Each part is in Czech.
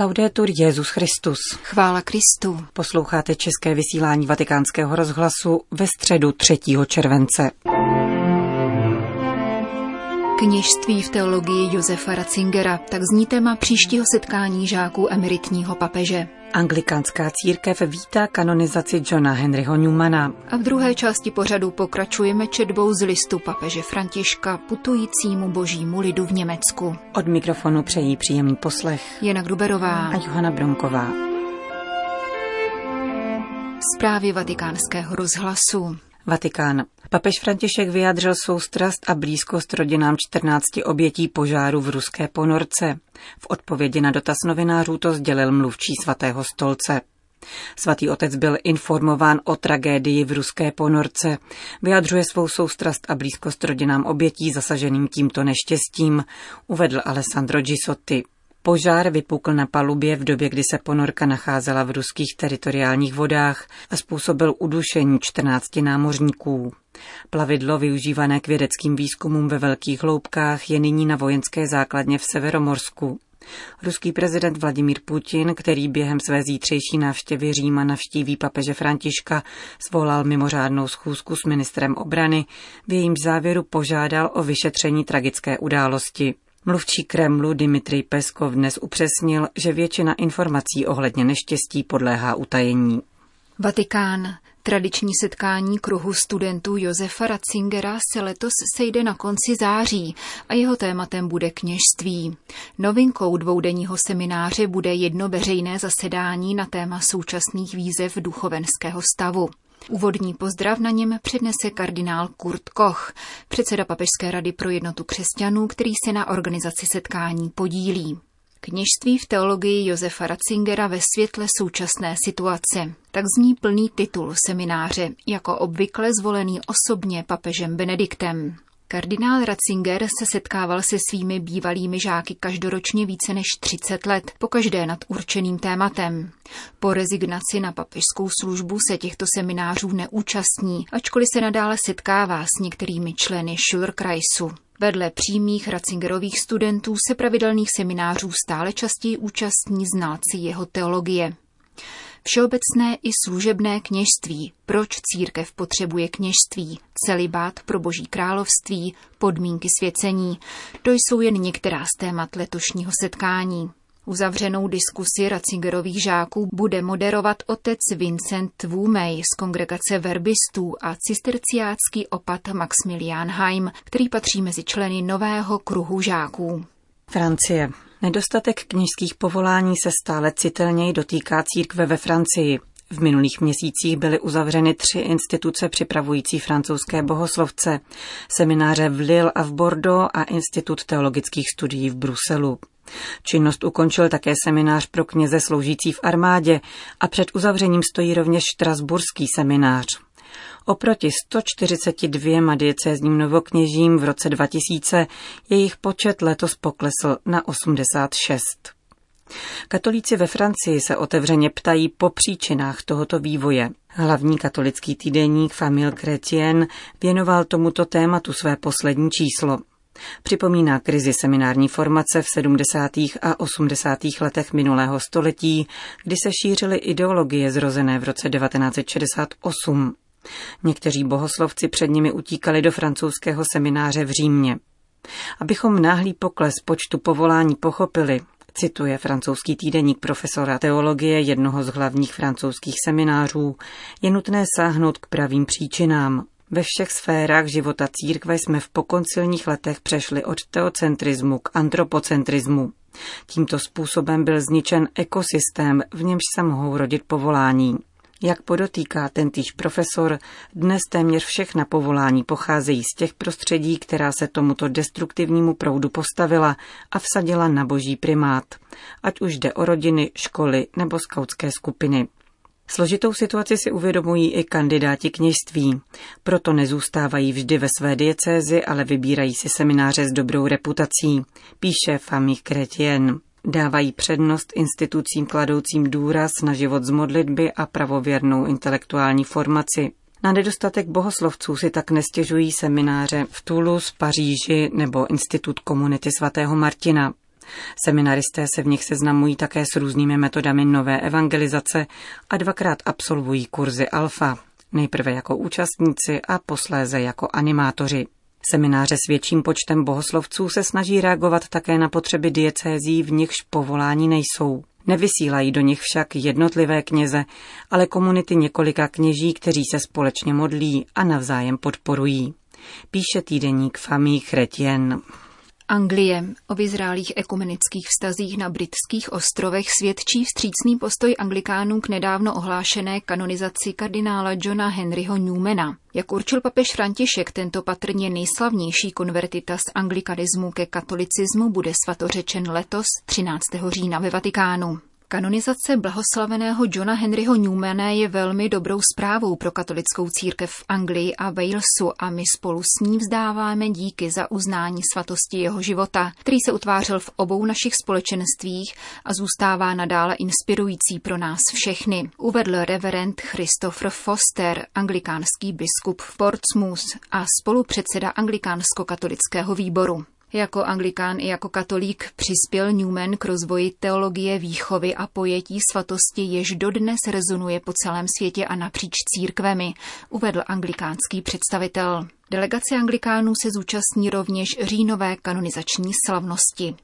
Laudetur Jezus Christus. Chvála Kristu. Posloucháte české vysílání Vatikánského rozhlasu ve středu 3. července. Kněžství v teologii Josefa Ratzingera, tak zní téma příštího setkání žáků emeritního papeže. Anglikánská církev vítá kanonizaci Johna Henryho Newmana. A v druhé části pořadu pokračujeme četbou z listu papeže Františka putujícímu božímu lidu v Německu. Od mikrofonu přejí příjemný poslech Jana Gruberová a Johana Bronková. Zprávy vatikánského rozhlasu. Vatikán. Papež František vyjádřil soustrast a blízkost rodinám 14 obětí požáru v ruské ponorce. V odpovědi na dotaz novinářů to sdělil mluvčí svatého stolce. Svatý otec byl informován o tragédii v ruské ponorce. Vyjadřuje svou soustrast a blízkost rodinám obětí zasaženým tímto neštěstím, uvedl Alessandro Gisotti. Požár vypukl na palubě v době, kdy se ponorka nacházela v ruských teritoriálních vodách a způsobil udušení 14 námořníků. Plavidlo využívané k vědeckým výzkumům ve velkých hloubkách je nyní na vojenské základně v Severomorsku. Ruský prezident Vladimír Putin, který během své zítřejší návštěvy Říma navštíví papeže Františka, svolal mimořádnou schůzku s ministrem obrany, v jejímž závěru požádal o vyšetření tragické události. Mluvčí Kremlu Dmitrij Peskov dnes upřesnil, že většina informací ohledně neštěstí podléhá utajení. Vatikán. Tradiční setkání kruhu studentů Josefa Ratzingera se letos sejde na konci září a jeho tématem bude kněžství. Novinkou dvoudenního semináře bude jedno veřejné zasedání na téma současných výzev duchovenského stavu. Úvodní pozdrav na něm přednese kardinál Kurt Koch, předseda Papežské rady pro jednotu křesťanů, který se na organizaci setkání podílí. Kněžství v teologii Josefa Ratzingera ve světle současné situace. Tak zní plný titul semináře, jako obvykle zvolený osobně papežem Benediktem. Kardinál Ratzinger se setkával se svými bývalými žáky každoročně více než 30 let, pokaždé nad určeným tématem. Po rezignaci na papežskou službu se těchto seminářů neúčastní, ačkoliv se nadále setkává s některými členy Schulkreisu. Vedle přímých Ratzingerových studentů se pravidelných seminářů stále častěji účastní znalci jeho teologie. Všeobecné i služebné kněžství. Proč církev potřebuje kněžství? Celibát pro boží království, podmínky svěcení. To jsou jen některá z témat letošního setkání. Uzavřenou diskusi Ratzingerových žáků bude moderovat otec Vincent Wumej z kongregace verbistů a cisterciácký opat Maximilian Heim, který patří mezi členy nového kruhu žáků. Francie. Nedostatek kněžských povolání se stále citelněji dotýká církve ve Francii. V minulých měsících byly uzavřeny tři instituce připravující francouzské bohoslovce, semináře v Lille a v Bordeaux a Institut teologických studií v Bruselu. Činnost ukončil také seminář pro kněze sloužící v armádě a před uzavřením stojí rovněž Štrasburský seminář. Oproti 142 diecézním novokněžím v roce 2000 jejich počet letos poklesl na 86. Katolíci ve Francii se otevřeně ptají po příčinách tohoto vývoje. Hlavní katolický týdeník Famille Chrétien věnoval tomuto tématu své poslední číslo. Připomíná krizi seminární formace v 70. a 80. letech minulého století, kdy se šířily ideologie zrozené v roce 1968. Někteří bohoslovci před nimi utíkali do francouzského semináře v Římě. Abychom náhlý pokles počtu povolání pochopili, cituje francouzský týdeník profesora teologie jednoho z hlavních francouzských seminářů, je nutné sáhnout k pravým příčinám. Ve všech sférách života církve jsme v pokoncilních letech přešli od teocentrismu k antropocentrismu. Tímto způsobem byl zničen ekosystém, v němž se mohou rodit povolání. Jak podotýká tentýž profesor, dnes téměř všechna povolání pocházejí z těch prostředí, která se tomuto destruktivnímu proudu postavila a vsadila na boží primát, ať už jde o rodiny, školy nebo skautské skupiny. Složitou situaci si uvědomují i kandidáti kněžství. Proto nezůstávají vždy ve své diecézi, ale vybírají si semináře s dobrou reputací, píše Famille Chrétien. Dávají přednost institucím kladoucím důraz na život z modlitby a pravověrnou intelektuální formaci. Na nedostatek bohoslovců si tak nestěžují semináře v Toulouse, Paříži nebo Institut komunity svatého Martina. Seminaristé se v nich seznamují také s různými metodami nové evangelizace a dvakrát absolvují kurzy alfa, nejprve jako účastníci a posléze jako animátoři. Semináře s větším počtem bohoslovců se snaží reagovat také na potřeby diecézí, v nichž povolání nejsou. Nevysílají do nich však jednotlivé kněze, ale komunity několika kněží, kteří se společně modlí a navzájem podporují. Píše týdeník Famí Chretien. Anglie. O vyzrálých ekumenických vztazích na britských ostrovech svědčí vstřícný postoj anglikánů k nedávno ohlášené kanonizaci kardinála Johna Henryho Newmana. Jak určil papež František, tento patrně nejslavnější konvertita z anglikanismu ke katolicismu bude svatořečen letos 13. října ve Vatikánu. Kanonizace blahoslaveného Johna Henryho Newmana je velmi dobrou zprávou pro katolickou církev v Anglii a Walesu a my spolu s ní vzdáváme díky za uznání svatosti jeho života, který se utvářel v obou našich společenstvích a zůstává nadále inspirující pro nás všechny, uvedl reverend Christopher Foster, anglikánský biskup v Portsmouth a spolupředseda anglikánsko-katolického výboru. Jako anglikán i jako katolík přispěl Newman k rozvoji teologie výchovy a pojetí svatosti, jež dodnes rezonuje po celém světě a napříč církvemi, uvedl anglikánský představitel. Delegace anglikánů se zúčastní rovněž říjnové kanonizační slavnosti.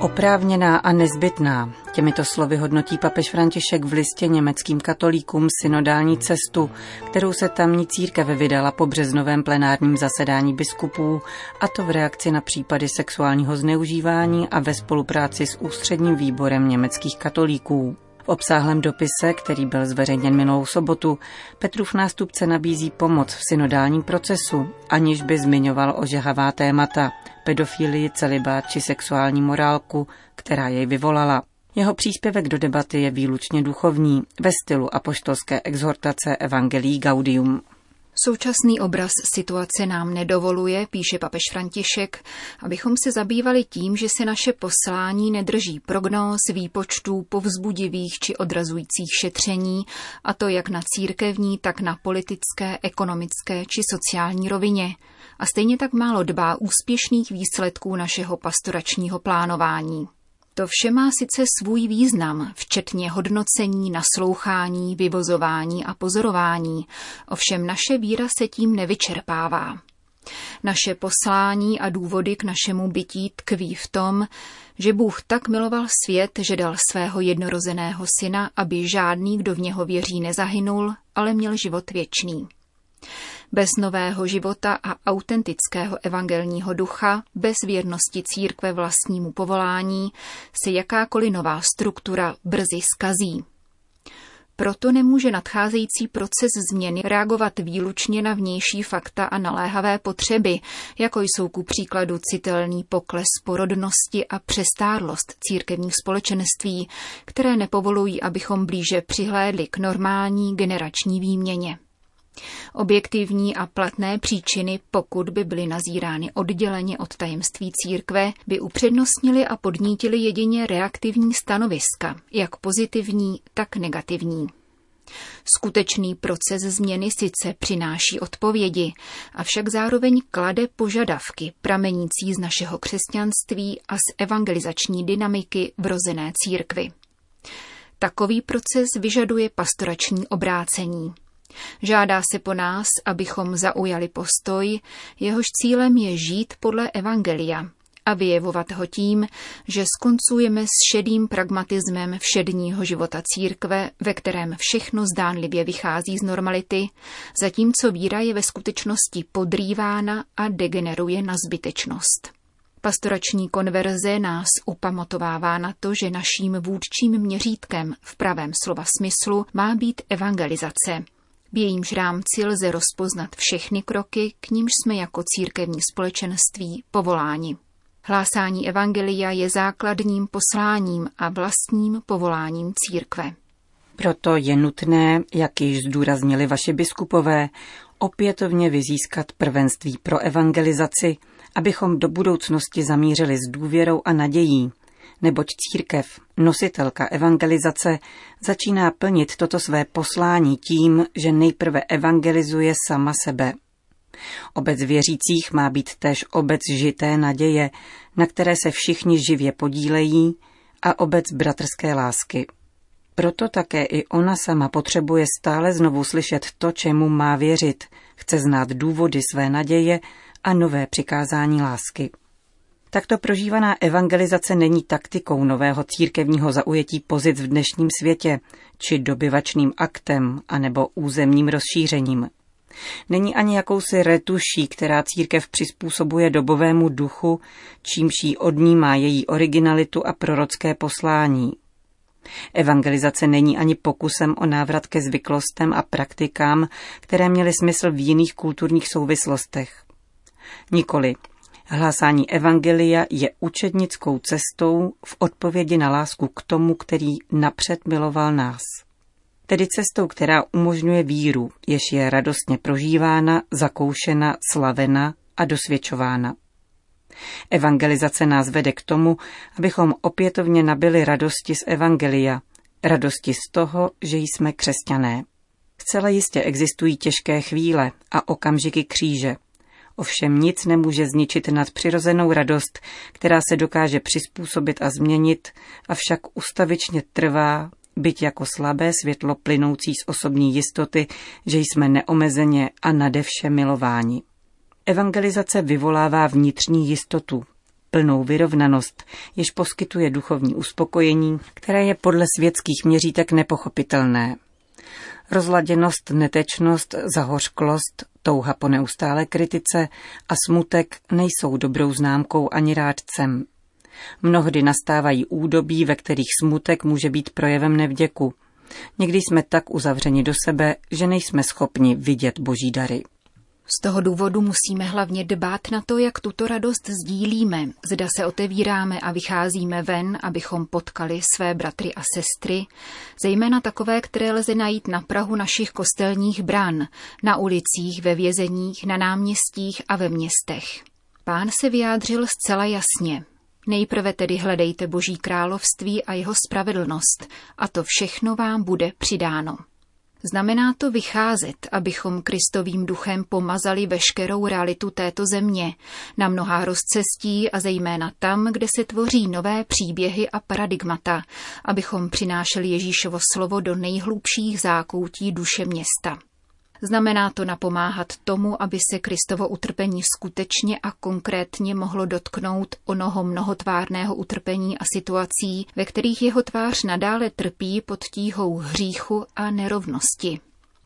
Oprávněná a nezbytná. Těmito slovy hodnotí papež František v listě německým katolíkům synodální cestu, kterou se tamní církev vydala po březnovém plenárním zasedání biskupů, a to v reakci na případy sexuálního zneužívání a ve spolupráci s ústředním výborem německých katolíků. V obsáhlém dopise, který byl zveřejněn minulou sobotu, Petrův nástupce nabízí pomoc v synodálním procesu, aniž by zmiňoval ožehavá témata, pedofilii, celibát či sexuální morálku, která jej vyvolala. Jeho příspěvek do debaty je výlučně duchovní, ve stylu apoštolské exhortace Evangelii Gaudium. Současný obraz situace nám nedovoluje, píše papež František, abychom se zabývali tím, že se naše poslání nedrží prognóz, výpočtů, povzbudivých či odrazujících šetření, a to jak na církevní, tak na politické, ekonomické či sociální rovině. A stejně tak málo dbá úspěšných výsledků našeho pastoračního plánování. To vše má sice svůj význam, včetně hodnocení, naslouchání, vyvozování a pozorování, ovšem naše víra se tím nevyčerpává. Naše poslání a důvody k našemu bytí tkví v tom, že Bůh tak miloval svět, že dal svého jednorozeného syna, aby žádný, kdo v něho věří, nezahynul, ale měl život věčný. Bez nového života a autentického evangelního ducha, bez věrnosti církve vlastnímu povolání, se jakákoliv nová struktura brzy skazí. Proto nemůže nadcházející proces změny reagovat výlučně na vnější fakta a naléhavé potřeby, jako jsou ku příkladu citelný pokles porodnosti a přestárlost církevních společenství, které nepovolují, abychom blíže přihlédli k normální generační výměně. Objektivní a platné příčiny, pokud by byly nazírány odděleně od tajemství církve, by upřednostnili a podnítili jedině reaktivní stanoviska, jak pozitivní, tak negativní. Skutečný proces změny sice přináší odpovědi, avšak zároveň klade požadavky pramenící z našeho křesťanství a z evangelizační dynamiky vrozené církvy. Takový proces vyžaduje pastorační obrácení. Žádá se po nás, abychom zaujali postoj, jehož cílem je žít podle Evangelia a vyjevovat ho tím, že skoncujeme s šedým pragmatismem všedního života církve, ve kterém všechno zdánlivě vychází z normality, zatímco víra je ve skutečnosti podrývána a degeneruje na zbytečnost. Pastorační konverze nás upamatovává na to, že naším vůdčím měřítkem v pravém slova smyslu má být evangelizace, v jejímž rámci lze rozpoznat všechny kroky, k nímž jsme jako církevní společenství povoláni. Hlásání Evangelia je základním posláním a vlastním povoláním církve. Proto je nutné, jak již zdůraznili vaši biskupové, opětovně vyzískat prvenství pro evangelizaci, abychom do budoucnosti zamířili s důvěrou a nadějí, neboť církev, nositelka evangelizace, začíná plnit toto své poslání tím, že nejprve evangelizuje sama sebe. Obec věřících má být též obec žité naděje, na které se všichni živě podílejí, a obec bratrské lásky. Proto také i ona sama potřebuje stále znovu slyšet to, čemu má věřit, chce znát důvody své naděje a nové přikázání lásky. Takto prožívaná evangelizace není taktikou nového církevního zaujetí pozic v dnešním světě, či dobyvačným aktem, anebo územním rozšířením. Není ani jakousi retuší, která církev přizpůsobuje dobovému duchu, čímž jí odnímá její originalitu a prorocké poslání. Evangelizace není ani pokusem o návrat ke zvyklostem a praktikám, které měly smysl v jiných kulturních souvislostech. Nikoli. Hlásání Evangelia je učednickou cestou v odpovědi na lásku k tomu, který napřed miloval nás. Tedy cestou, která umožňuje víru, jež je radostně prožívána, zakoušena, slavena a dosvědčována. Evangelizace nás vede k tomu, abychom opětovně nabili radosti z Evangelia, radosti z toho, že jsme křesťané. Zcela jistě existují těžké chvíle a okamžiky kříže. Ovšem nic nemůže zničit nadpřirozenou radost, která se dokáže přizpůsobit a změnit, avšak ustavičně trvá, byť jako slabé světlo plynoucí z osobní jistoty, že jsme neomezeně a nade vše milováni. Evangelizace vyvolává vnitřní jistotu, plnou vyrovnanost, jež poskytuje duchovní uspokojení, které je podle světských měřítek nepochopitelné. Rozladěnost, netečnost, zahořklost, touha po neustále kritice a smutek nejsou dobrou známkou ani rádcem. Mnohdy nastávají údobí, ve kterých smutek může být projevem nevděku. Někdy jsme tak uzavřeni do sebe, že nejsme schopni vidět boží dary. Z toho důvodu musíme hlavně dbát na to, jak tuto radost sdílíme, zda se otevíráme a vycházíme ven, abychom potkali své bratry a sestry, zejména takové, které lze najít na Prahu našich kostelních bran, na ulicích, ve vězeních, na náměstích a ve městech. Pán se vyjádřil zcela jasně. Nejprve tedy hledejte Boží království a jeho spravedlnost, a to všechno vám bude přidáno. Znamená to vycházet, abychom Kristovým duchem pomazali veškerou realitu této země, na mnohá rozcestí a zejména tam, kde se tvoří nové příběhy a paradigmata, abychom přinášeli Ježíšovo slovo do nejhlubších zákoutí duše města. Znamená to napomáhat tomu, aby se Kristovo utrpení skutečně a konkrétně mohlo dotknout onoho mnohotvárného utrpení a situací, ve kterých jeho tvář nadále trpí pod tíhou hříchu a nerovnosti.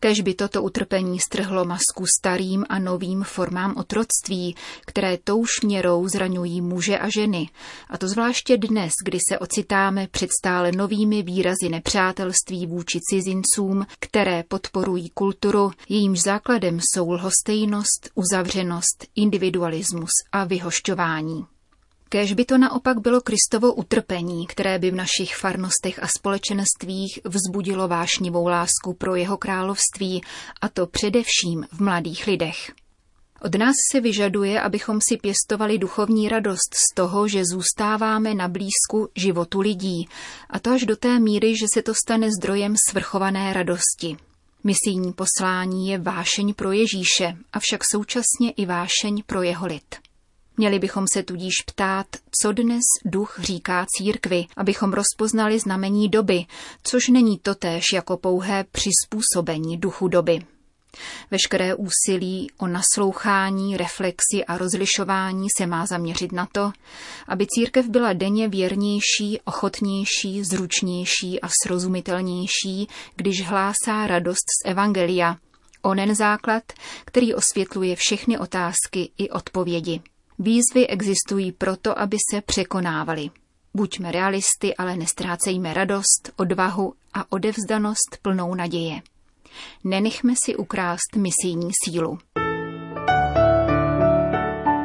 Kež by toto utrpení strhlo masku starým a novým formám otroctví, které touž měrou zraňují muže a ženy. A to zvláště dnes, kdy se ocitáme před stále novými výrazy nepřátelství vůči cizincům, které podporují kulturu, jejímž základem jsou lhostejnost, uzavřenost, individualismus a vyhošťování. Kéž by to naopak bylo Kristovo utrpení, které by v našich farnostech a společenstvích vzbudilo vášnivou lásku pro jeho království, a to především v mladých lidech. Od nás se vyžaduje, abychom si pěstovali duchovní radost z toho, že zůstáváme na blízku životu lidí, a to až do té míry, že se to stane zdrojem svrchované radosti. Misijní poslání je vášeň pro Ježíše, avšak současně i vášeň pro jeho lid. Měli bychom se tudíž ptát, co dnes duch říká církvi, abychom rozpoznali znamení doby, což není totéž jako pouhé přizpůsobení duchu doby. Veškeré úsilí o naslouchání, reflexi a rozlišování se má zaměřit na to, aby církev byla denně věrnější, ochotnější, zručnější a srozumitelnější, když hlásá radost z Evangelia, onen základ, který osvětluje všechny otázky i odpovědi. Výzvy existují proto, aby se překonávaly. Buďme realisty, ale nestrácejme radost, odvahu a odevzdanost plnou naděje. Nenechme si ukrást misijní sílu.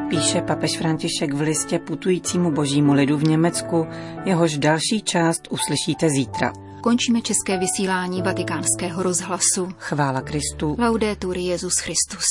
Píše papež František v listě putujícímu božímu lidu v Německu, jehož další část uslyšíte zítra. Končíme české vysílání vatikánského rozhlasu. Chvála Kristu. Laudetur Jezus Christus.